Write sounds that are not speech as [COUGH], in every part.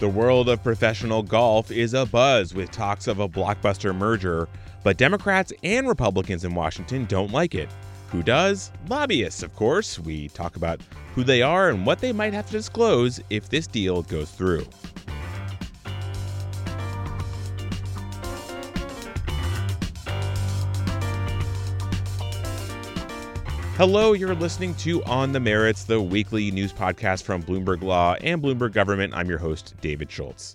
The world of professional golf is abuzz with talks of a blockbuster merger, but Democrats and Republicans in Washington don't like it. Who does? Lobbyists, of course. We talk about who they are and what they might have to disclose if this deal goes through. Hello, you're listening to On the Merits, the weekly news podcast from Bloomberg Law and Bloomberg Government. I'm your host, David Schultz.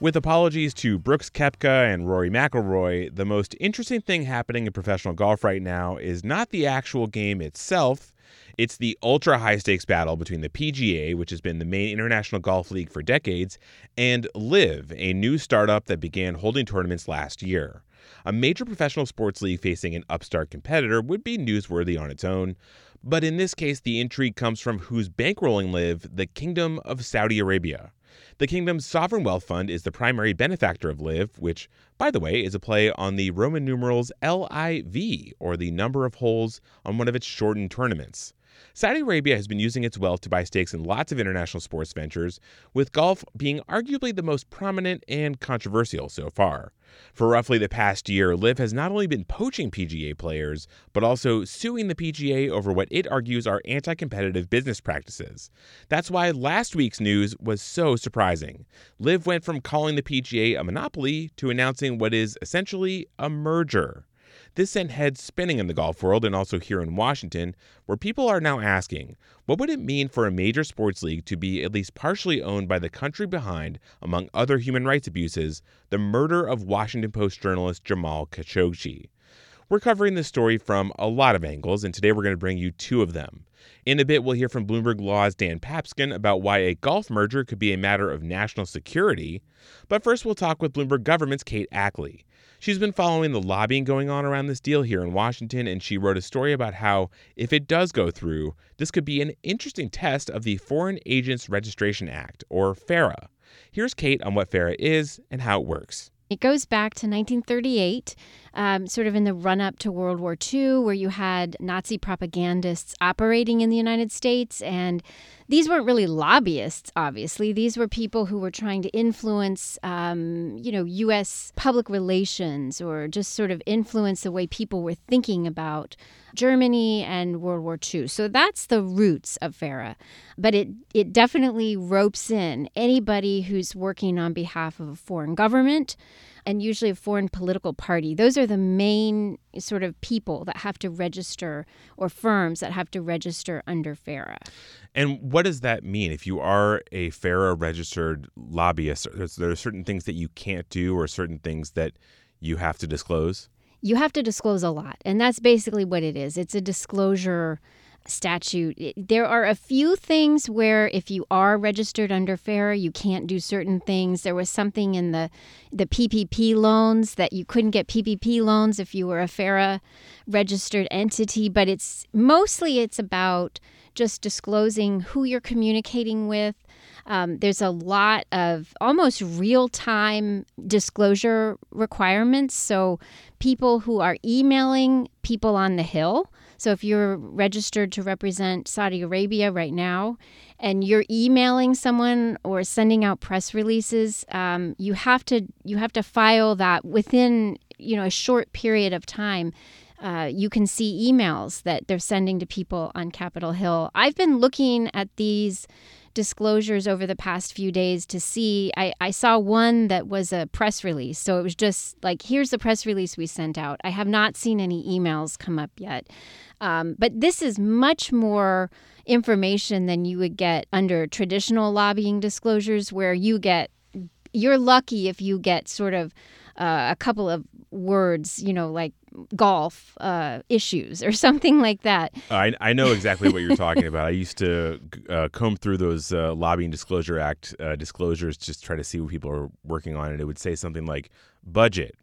With apologies to Brooks Koepka and Rory McIlroy, the most interesting thing happening in professional golf right now is not the actual game itself. It's the ultra high stakes battle between the PGA, which has been the main international golf league for decades, and LIV, a new startup that began holding tournaments last year. A major professional sports league facing an upstart competitor would be newsworthy on its own. But in this case, the intrigue comes from who's bankrolling LIV, the Kingdom of Saudi Arabia. The kingdom's sovereign wealth fund is the primary benefactor of LIV, which, by the way, is a play on the Roman numerals LIV, or the number of holes on one of its shortened tournaments. Saudi Arabia has been using its wealth to buy stakes in lots of international sports ventures, with golf being arguably the most prominent and controversial so far. For roughly the past year, LIV has not only been poaching PGA players, but also suing the PGA over what it argues are anti competitive business practices. That's why last week's news was so surprising. LIV went from calling the PGA a monopoly to announcing what is essentially a merger. This sent heads spinning in the golf world and also here in Washington, where people are now asking what would it mean for a major sports league to be at least partially owned by the country behind, among other human rights abuses, the murder of Washington Post journalist Jamal Khashoggi? We're covering this story from a lot of angles, and today we're going to bring you two of them. In a bit, we'll hear from Bloomberg Law's Dan Papscun about why a golf merger could be a matter of national security. But first, we'll talk with Bloomberg Government's Kate Ackley. She's been following the lobbying going on around this deal here in Washington, and she wrote a story about how, if it does go through, this could be an interesting test of the Foreign Agents Registration Act, or FARA. Here's Kate on what FARA is and how it works. It goes back to 1938, um, sort of in the run up to World War II, where you had Nazi propagandists operating in the United States. And these weren't really lobbyists, obviously. These were people who were trying to influence, um, you know, U.S. public relations or just sort of influence the way people were thinking about Germany and World War II. So that's the roots of FARA. But it, it definitely ropes in anybody who's working on behalf of a foreign government and usually a foreign political party. Those are the main sort of people that have to register or firms that have to register under FARA. And what does that mean? If you are a FARA registered lobbyist, there are certain things that you can't do or certain things that you have to disclose? You have to disclose a lot. And that's basically what it is it's a disclosure statute. There are a few things where if you are registered under FARA, you can't do certain things. There was something in the the PPP loans that you couldn't get PPP loans if you were a FARA registered entity, but it's mostly it's about just disclosing who you're communicating with. Um, there's a lot of almost real time disclosure requirements. So, people who are emailing people on the Hill, so if you're registered to represent Saudi Arabia right now and you're emailing someone or sending out press releases, um, you have to you have to file that within you know a short period of time. Uh, you can see emails that they're sending to people on Capitol Hill. I've been looking at these disclosures over the past few days to see. I, I saw one that was a press release. So it was just like, here's the press release we sent out. I have not seen any emails come up yet. Um, but this is much more information than you would get under traditional lobbying disclosures, where you get, you're lucky if you get sort of uh, a couple of words, you know, like golf uh, issues or [LAUGHS] something like that. I, I know exactly what you're [LAUGHS] talking about. I used to uh, comb through those uh, Lobbying Disclosure Act uh, disclosures, just try to see what people are working on, and it would say something like budget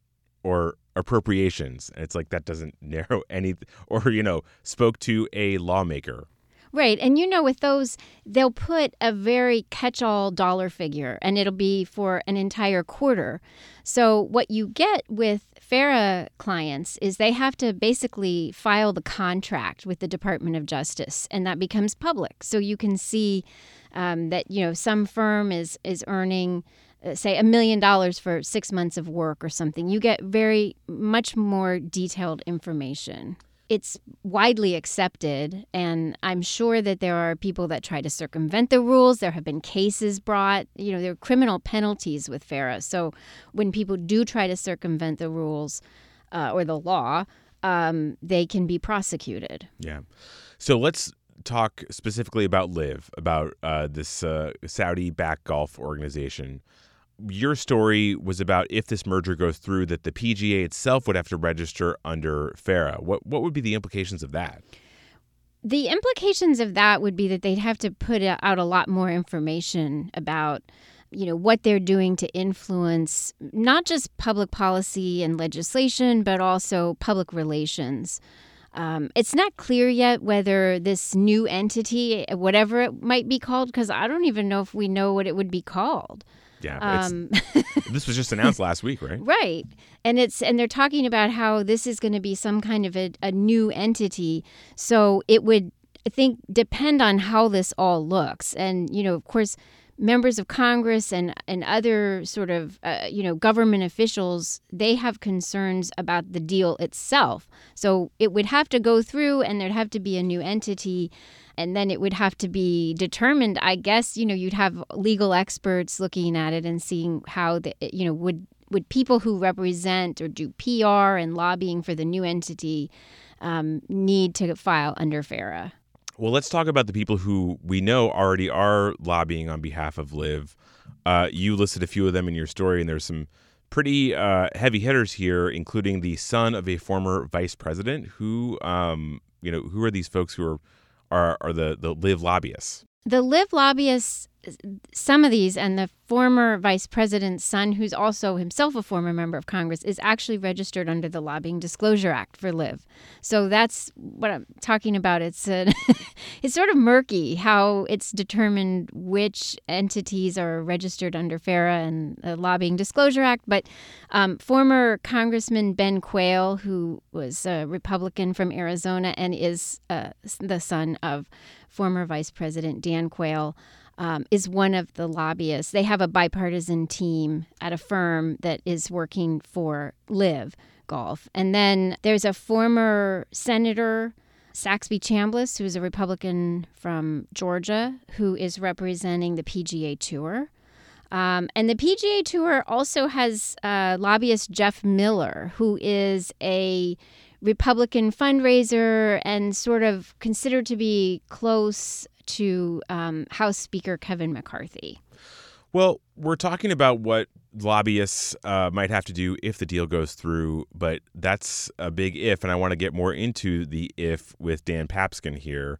or appropriations. And it's like that doesn't [LAUGHS] narrow any, or you know, spoke to a lawmaker Right. And you know, with those, they'll put a very catch all dollar figure and it'll be for an entire quarter. So, what you get with FARA clients is they have to basically file the contract with the Department of Justice and that becomes public. So, you can see um, that, you know, some firm is, is earning uh, say a million dollars for six months of work or something. You get very much more detailed information it's widely accepted, and I'm sure that there are people that try to circumvent the rules. There have been cases brought, you know, there are criminal penalties with FARA. So when people do try to circumvent the rules uh, or the law, um, they can be prosecuted. Yeah. So let's talk specifically about LIV, about uh, this uh, Saudi backed golf organization your story was about if this merger goes through, that the PGA itself would have to register under FARA. What what would be the implications of that? The implications of that would be that they'd have to put out a lot more information about you know what they're doing to influence not just public policy and legislation but also public relations um, it's not clear yet whether this new entity whatever it might be called because i don't even know if we know what it would be called yeah. Um, [LAUGHS] this was just announced last week, right? Right. And it's and they're talking about how this is going to be some kind of a, a new entity. So it would I think depend on how this all looks. And you know, of course, members of Congress and and other sort of uh, you know government officials they have concerns about the deal itself. So it would have to go through, and there'd have to be a new entity and then it would have to be determined i guess you know you'd have legal experts looking at it and seeing how the you know would would people who represent or do pr and lobbying for the new entity um, need to file under FARA? Well, let's talk about the people who we know already are lobbying on behalf of LIV. Uh, you listed a few of them in your story, and there's some pretty uh, heavy hitters here, including the son of a former vice president. Who, um, you know, who are these folks who are are, are the, the LIV lobbyists? The LIV lobbyists some of these, and the former vice president's son, who's also himself a former member of Congress, is actually registered under the Lobbying Disclosure Act for LIV. So that's what I'm talking about. It's a, [LAUGHS] it's sort of murky how it's determined which entities are registered under FARA and the Lobbying Disclosure Act. But um, former Congressman Ben Quayle, who was a Republican from Arizona and is uh, the son of former Vice President Dan Quayle um, is one of the lobbyists. They have a bipartisan team at a firm that is working for LIV Golf. And then there's a former senator, Saxby Chambliss, who's a Republican from Georgia, who is representing the PGA Tour. Um, and the PGA Tour also has uh, lobbyist Jeff Miller, who is a Republican fundraiser and sort of considered to be close to um, House Speaker Kevin McCarthy. Well, we're talking about what lobbyists uh, might have to do if the deal goes through, but that's a big if, and I want to get more into the if with Dan Papscun here.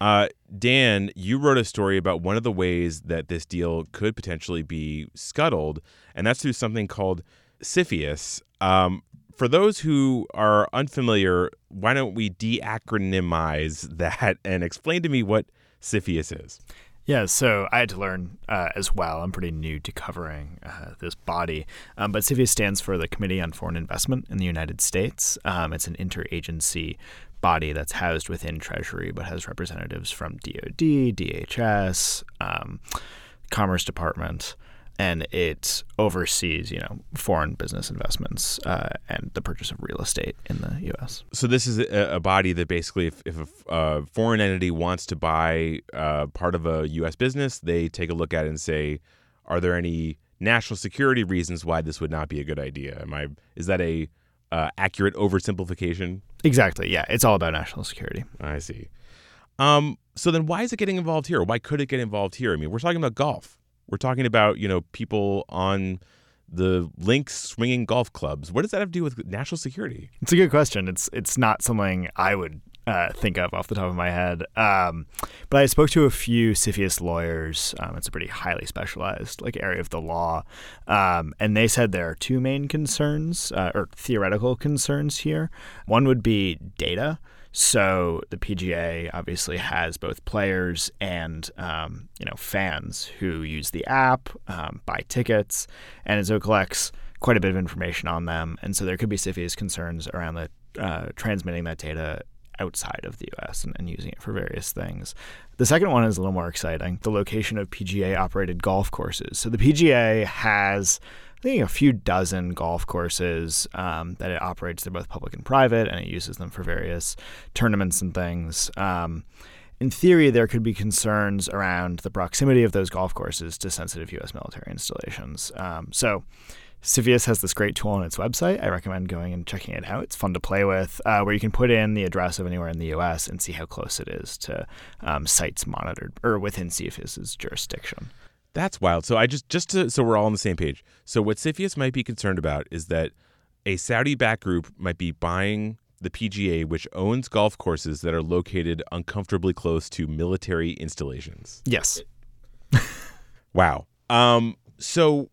Uh, Dan, you wrote a story about one of the ways that this deal could potentially be scuttled, and that's through something called CFIUS. Um, for those who are unfamiliar, why don't we de-acronymize [LAUGHS] that and explain to me what CFIUS is. Yeah, so I had to learn uh, as well. I'm pretty new to covering uh, this body, um, but CFIUS stands for the Committee on Foreign Investment in the United States. Um, it's an interagency body that's housed within Treasury, but has representatives from DoD, DHS, um, Commerce Department, and it oversees, you know, foreign business investments uh, and the purchase of real estate in the U.S. So this is a, a body that basically, if, if a, foreign entity wants to buy uh, part of a U.S. business, they take a look at it and say, are there any national security reasons why this would not be a good idea? Am I is that a uh, accurate oversimplification? Exactly. Yeah, it's all about national security. I see. Um, so then, why is it getting involved here? Why could it get involved here? I mean, we're talking about golf. We're talking about, you know, people on the links swinging golf clubs. What does that have to do with national security? It's a good question. It's it's not something I would uh, think of off the top of my head. Um, but I spoke to a few CFIUS lawyers. Um, it's a pretty highly specialized like area of the law, um, and they said there are two main concerns uh, or theoretical concerns here. One would be data. So the PGA obviously has both players and um, you know fans who use the app, um, buy tickets, and so collects quite a bit of information on them. And so there could be CFIUS concerns around the uh, transmitting that data outside of the US and, and, using it for various things. The second one is a little more exciting the location of PGA operated golf courses. So the PGA has. I think a few dozen golf courses um, that it operates. They're both public and private, and it uses them for various tournaments and things. Um, in theory, there could be concerns around the proximity of those golf courses to sensitive U.S. military installations. Um, so, CFIUS has this great tool on its website. I recommend going and checking it out. It's fun to play with, uh, where you can put in the address of anywhere in the U.S. and see how close it is to um, sites monitored or within CFIUS's jurisdiction. That's wild. So I just just to so we're all on the same page. So what CFIUS might be concerned about is that a Saudi-backed group might be buying the PGA, which owns golf courses that are located uncomfortably close to military installations. Yes. [LAUGHS] wow. Um. So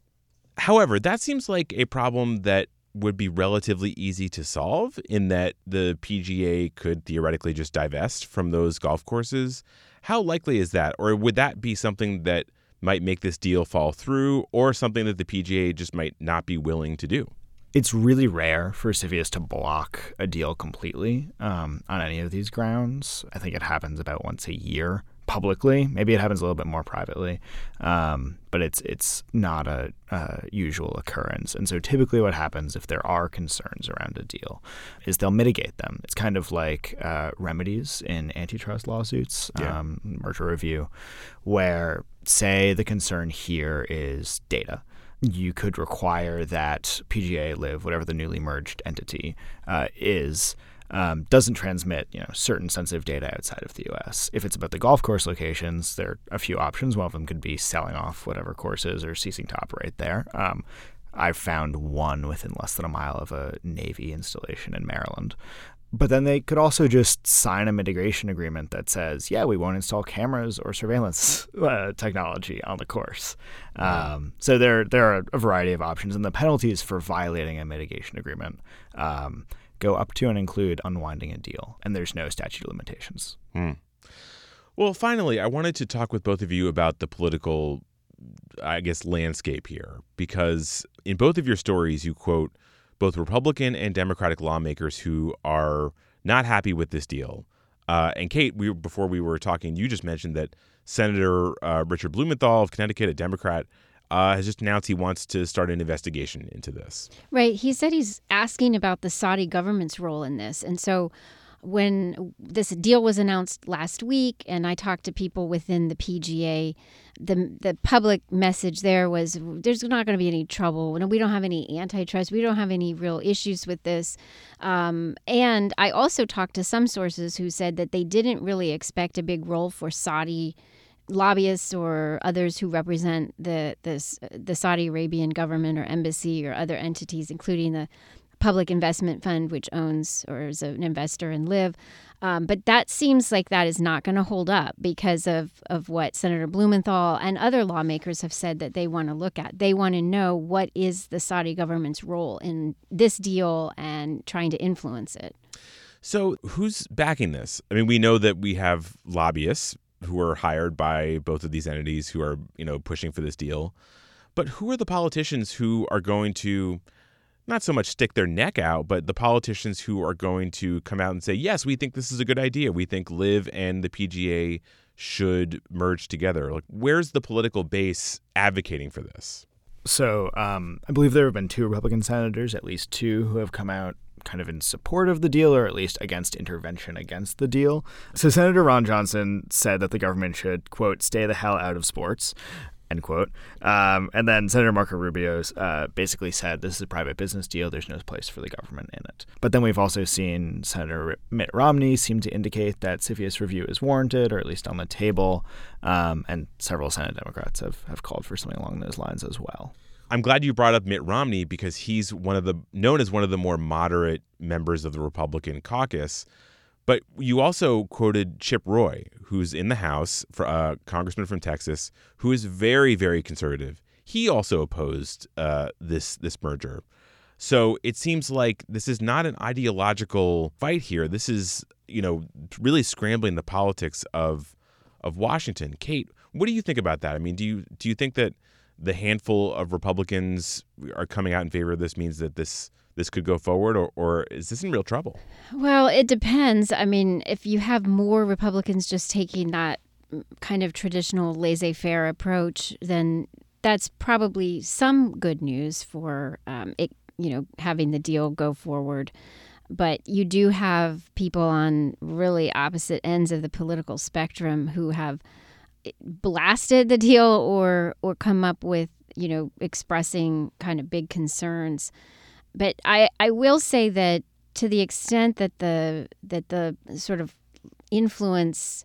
However, that seems like a problem that would be relatively easy to solve in that the PGA could theoretically just divest from those golf courses. How likely is that? Or would that be something that might make this deal fall through or something that the PGA just might not be willing to do? It's really rare for CFIUS to block a deal completely um, on any of these grounds. I think it happens about once a year publicly. Maybe it happens a little bit more privately, um, but it's it's not a, a, usual occurrence. And so typically, what happens if there are concerns around a deal is they'll mitigate them. It's kind of like uh, remedies in antitrust lawsuits, yeah. um, merger review, where say the concern here is data you could require that PGA LIV, whatever the newly merged entity uh, is, um, doesn't transmit you know certain sensitive data outside of the U.S. If it's about the golf course locations, there are a few options. One of them could be selling off whatever courses or ceasing to operate there. Um, I've found one within less than a mile of a Navy installation in Maryland. But then they could also just sign a mitigation agreement that says, yeah, we won't install cameras or surveillance [LAUGHS] uh, technology on the course. Um, so there, there are a variety of options, and the penalties for violating a mitigation agreement um, go up to and include unwinding a deal, and there's no statute of limitations. Hmm. Well, finally, I wanted to talk with both of you about the political, I guess, landscape here, because in both of your stories, you quote both Republican and Democratic lawmakers who are not happy with this deal. Uh, and Kate, we before we were talking, you just mentioned that Senator uh, Richard Blumenthal of Connecticut, a Democrat, uh, has just announced he wants to start an investigation into this. Right. He said he's asking about the Saudi government's role in this. And so when this deal was announced last week and I talked to people within the PGA, the the public message there was there's not going to be any trouble. We don't have any antitrust. We don't have any real issues with this. Um, and I also talked to some sources who said that they didn't really expect a big role for Saudi lobbyists or others who represent the the Saudi Arabian government or embassy or other entities, including the Public Investment Fund, which owns or is an investor in LIV. Um, but that seems like that is not going to hold up because of, of what Senator Blumenthal and other lawmakers have said that they want to look at. They want to know what is the Saudi government's role in this deal and trying to influence it. So, who's backing this? I mean, we know that we have lobbyists who are hired by both of these entities who are, you know, pushing for this deal. But who are the politicians who are going to not so much stick their neck out, but the politicians who are going to come out and say, yes, we think this is a good idea. We think LIV and the PGA should merge together. Like, where's the political base advocating for this? So, um, I believe there have been two Republican senators, at least two, who have come out kind of in support of the deal or at least against intervention against the deal. So Senator Ron Johnson said that the government should, quote, stay the hell out of sports. End quote. Um, and then Senator Marco Rubio uh, basically said this is a private business deal. There's no place for the government in it. But then we've also seen Senator Mitt Romney seem to indicate that CFIUS review is warranted, or at least on the table. Um, and several Senate Democrats have, have called for something along those lines as well. I'm glad you brought up Mitt Romney because he's one of the known as one of the more moderate members of the Republican caucus. But you also quoted Chip Roy, who's in the House, for a uh, congressman from Texas, who is very, very conservative. He also opposed uh, this this merger. So it seems like this is not an ideological fight here. This is you know, really scrambling the politics of of Washington. Kate, what do you think about that? I mean, do you do you think that the handful of Republicans are coming out in favor of this means that this this could go forward, or, or is this in real trouble? Well, it depends. I mean, if you have more Republicans just taking that kind of traditional laissez faire approach, then that's probably some good news for um, it, you know, having the deal go forward. But you do have people on really opposite ends of the political spectrum who have blasted the deal or or come up with you know expressing kind of big concerns. But I I will say that to the extent that the that the sort of influence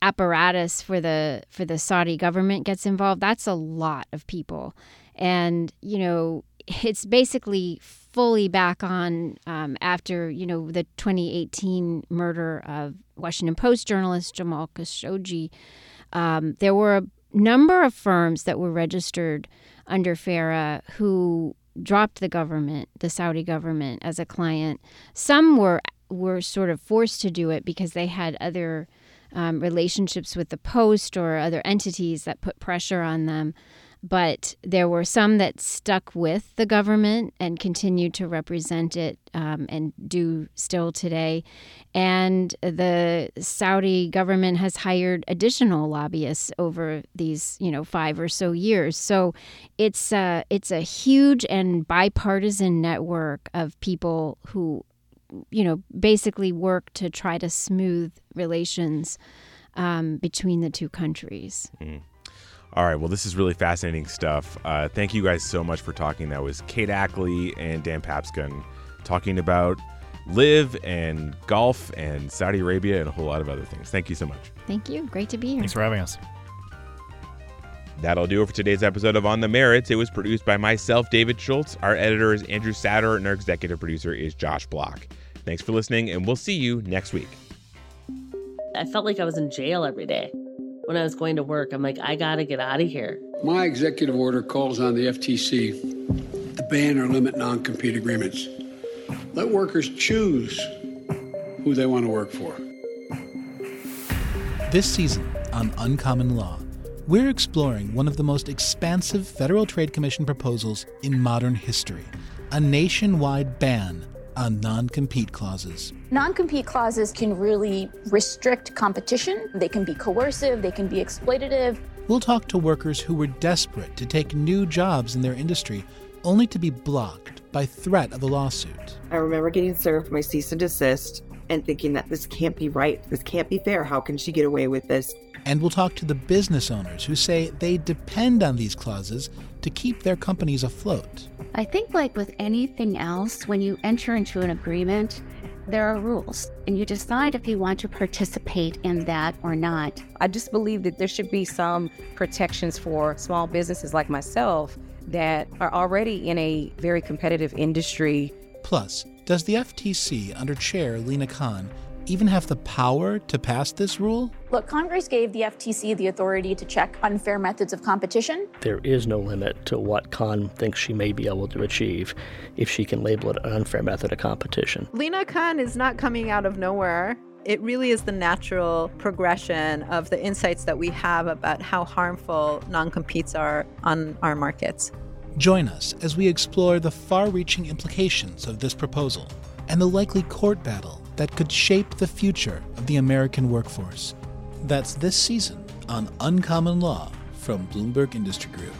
apparatus for the for the Saudi government gets involved, that's a lot of people, and you know [LAUGHS] it's basically fully back on um, after you know the 2018 murder of Washington Post journalist Jamal Khashoggi. Um, there were a number of firms that were registered under FARA who dropped the government, the Saudi government, as a client. Some were were sort of forced to do it because they had other um, relationships with the Post or other entities that put pressure on them. But there were some that stuck with the government and continued to represent it um, and do still today. And the Saudi government has hired additional lobbyists over these, you know, five or so years. So it's a, it's a huge and bipartisan network of people who you know, basically work to try to smooth relations um, between the two countries. Mm. All right. Well, this is really fascinating stuff. Uh, thank you guys so much for talking. That was Kate Ackley and Dan Papscun talking about LIV and golf and Saudi Arabia and a whole lot of other things. Thank you so much. Thank you. Great to be here. Thanks for having us. That'll do it for today's episode of On the Merits. It was produced by myself, David Schultz. Our editor is Andrew Satter, and our executive producer is Josh Block. Thanks for listening, and we'll see you next week. I felt like I was in jail every day when I was going to work. I'm like, I got to get out of here. My executive order calls on the FTC to ban or limit non compete agreements. Let workers choose who they want to work for. This season on Uncommon Law, we're exploring one of the most expansive Federal Trade Commission proposals in modern history a nationwide ban on non compete clauses. Non compete clauses can really restrict competition, they can be coercive, they can be exploitative. We'll talk to workers who were desperate to take new jobs in their industry only to be blocked by threat of a lawsuit. I remember getting served my cease and desist and thinking that this can't be right. This can't be fair. How can she get away with this? And we'll talk to the business owners who say they depend on these clauses to keep their companies afloat. I think, like with anything else, when you enter into an agreement, there are rules, and you decide if you want to participate in that or not. I just believe that there should be some protections for small businesses like myself that are already in a very competitive industry. Plus, does the FTC under Chair Lina Khan even have the power to pass this rule? Look, Congress gave the FTC the authority to check unfair methods of competition. There is no limit to what Khan thinks she may be able to achieve if she can label it an unfair method of competition. Lina Khan is not coming out of nowhere. It really is the natural progression of the insights that we have about how harmful non competes are on our markets. Join us as we explore the far reaching implications of this proposal and the likely court battle that could shape the future of the American workforce. That's this season on Uncommon Law from Bloomberg Industry Group.